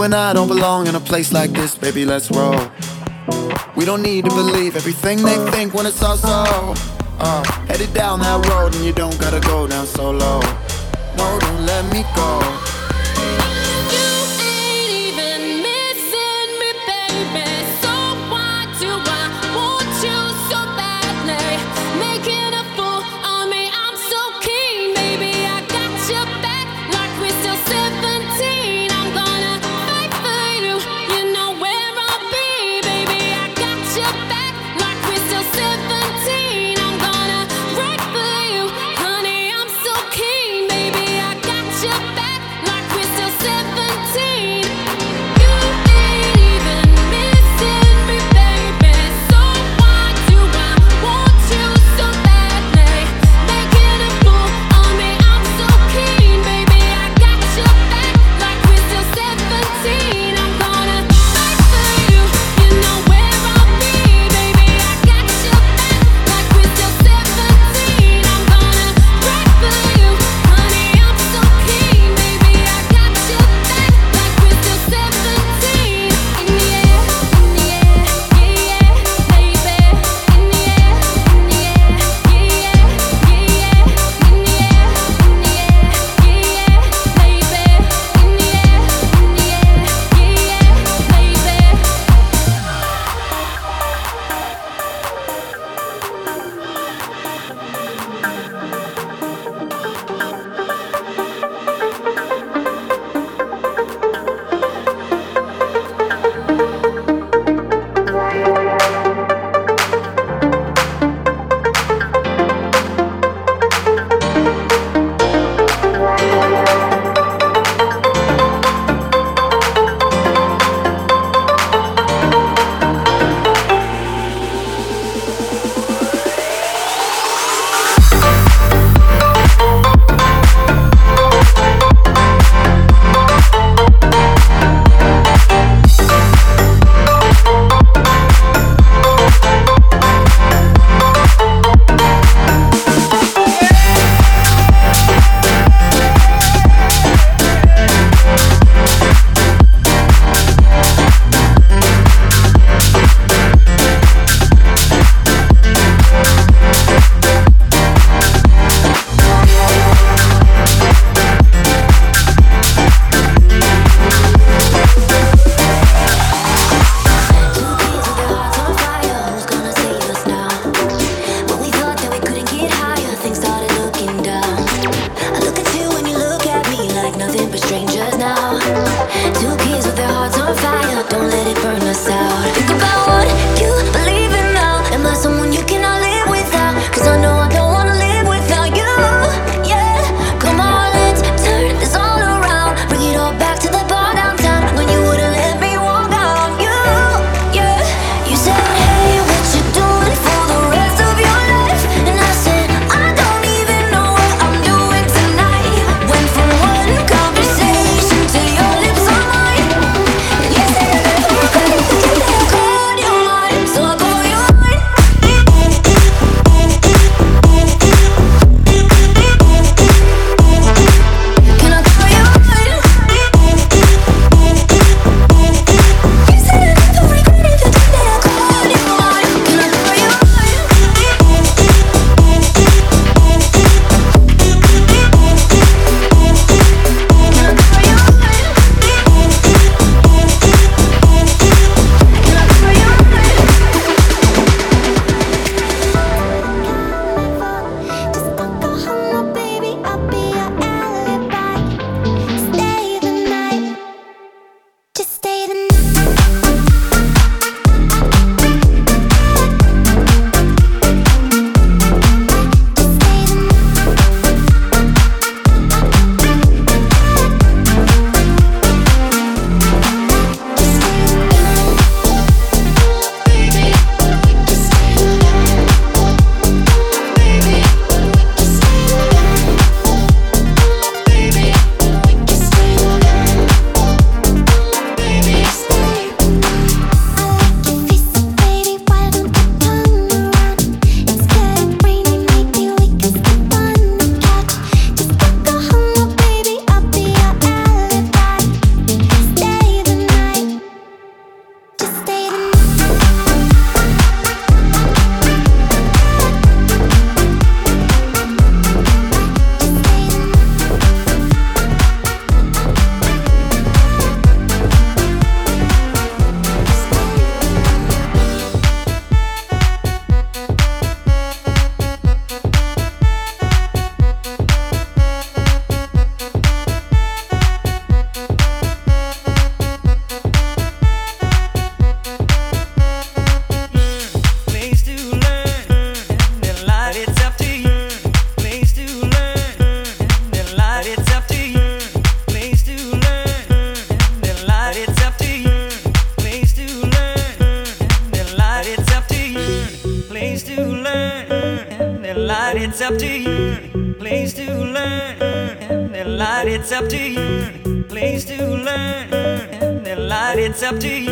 You and I don't belong in a place like this, baby, let's roll. We don't need to believe everything they think when it's all so uh, Headed down that road and you don't gotta go down so low. No, don't let me go up to you.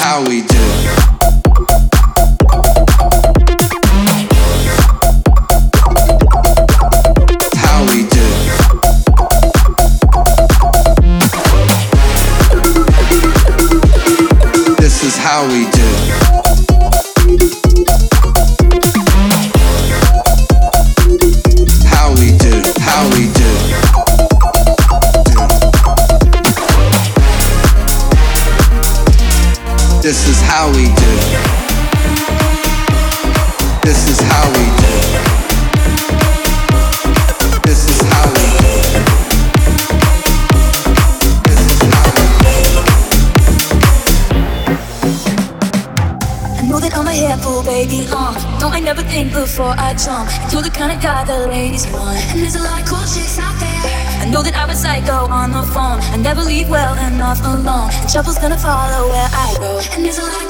how we do not alone. Trouble's gonna follow where I go, and there's a lot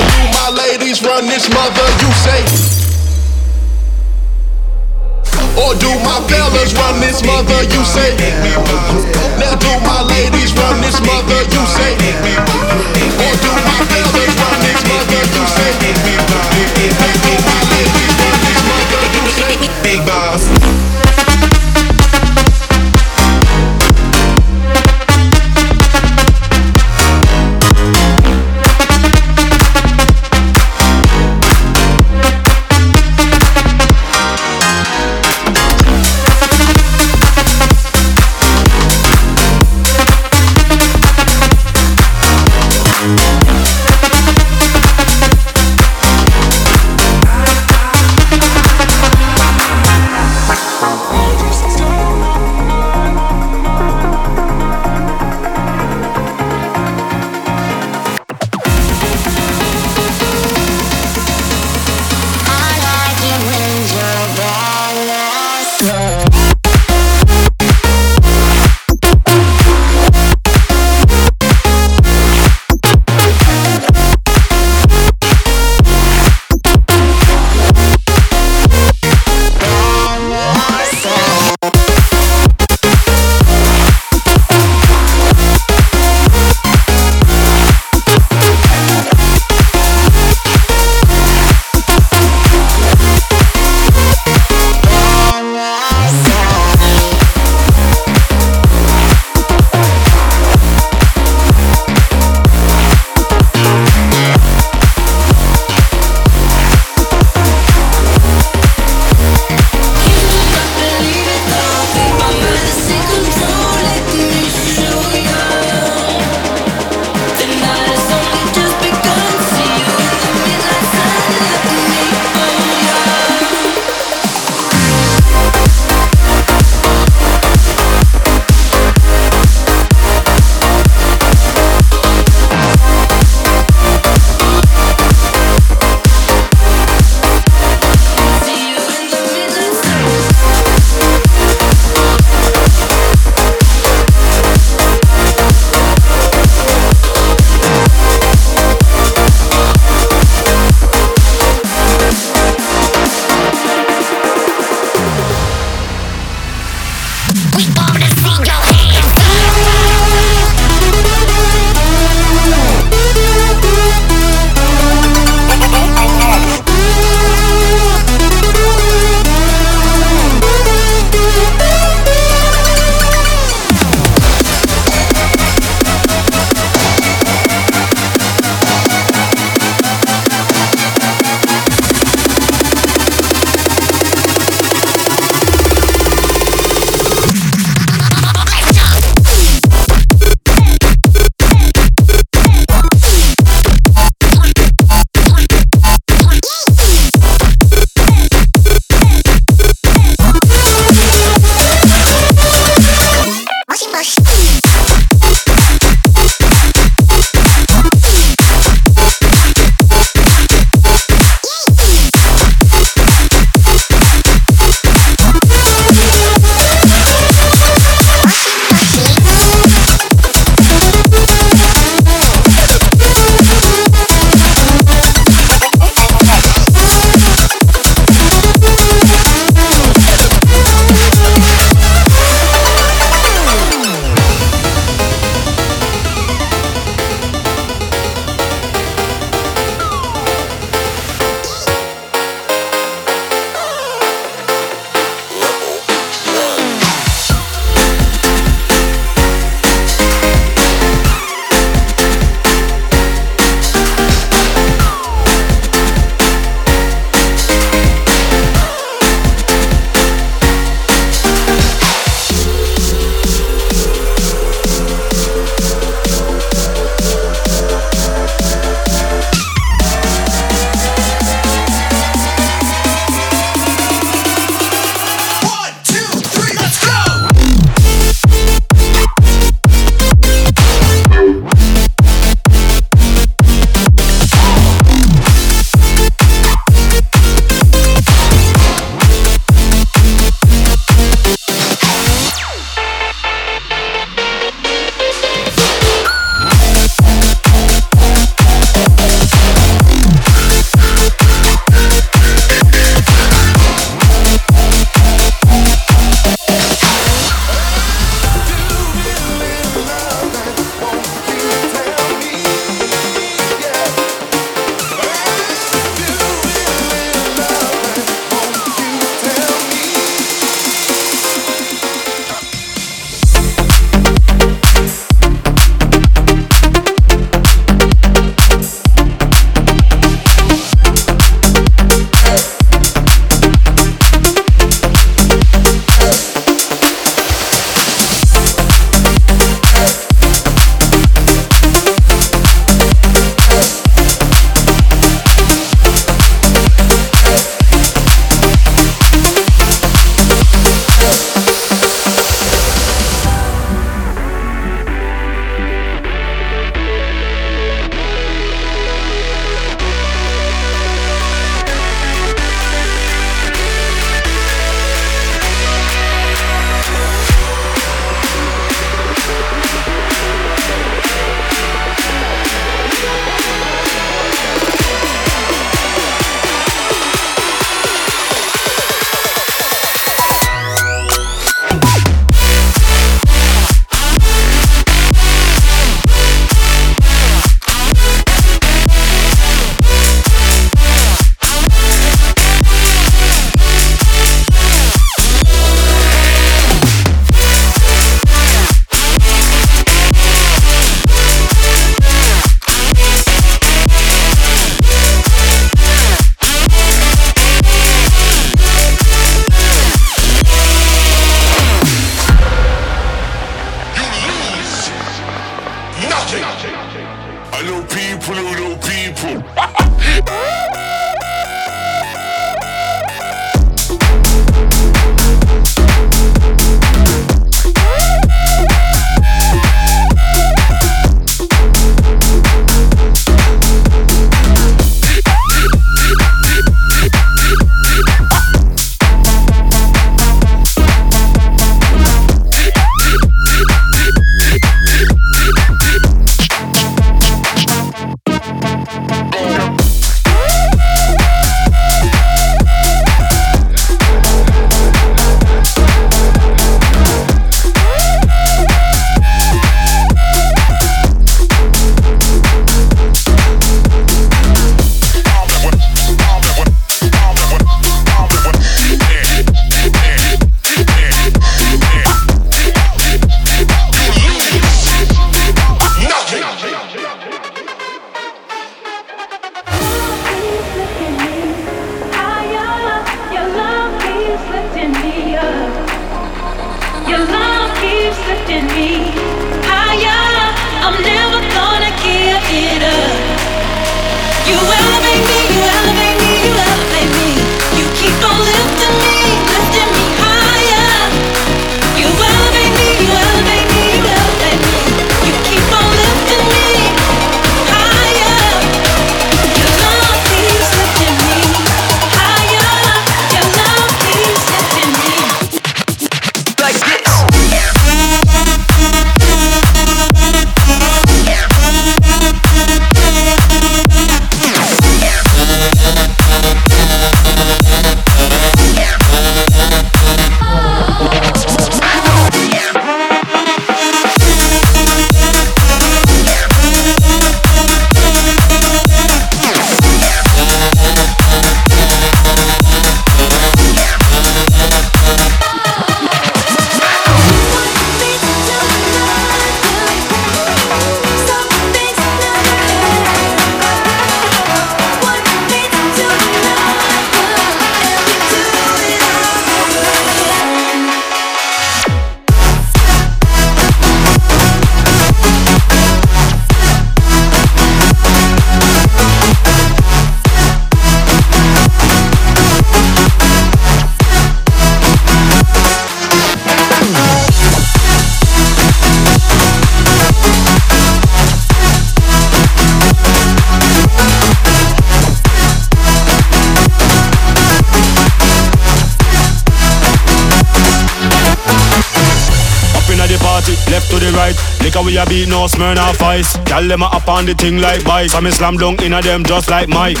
we a beat no Smirnoff Ice. Gyal them a up on the thing like bice. So me slam dunk inna them just like Mike.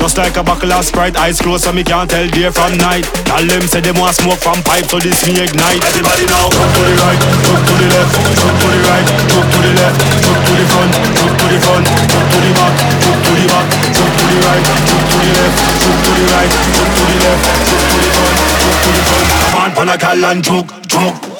Just like a buckle of Sprite, eyes closed so me can't tell day from night. Gyal them say them want smoke from pipe, so this me ignite. Everybody now, come to the right, jump to the left, jump to the right, jump to the left, jump to the front, jump to the front, jump to the back, jump to the back, jump to the right, jump to the left, jump to the right, jump to the left, jump to the front, jump to the front. Come on, pan a gal and juke, juke.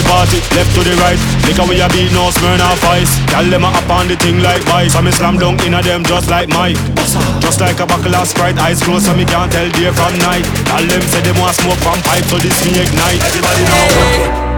Left to the right. Liquor we a beat, no Smirnoff Ice. Gyal them a up on the thing like vice. I'm a slam dunk inna them just like Mike. Just like a buckle of Sprite, eyes closed so me can't tell day from night. Gyal them say them want smoke from pipe, so this me ignite. Everybody know.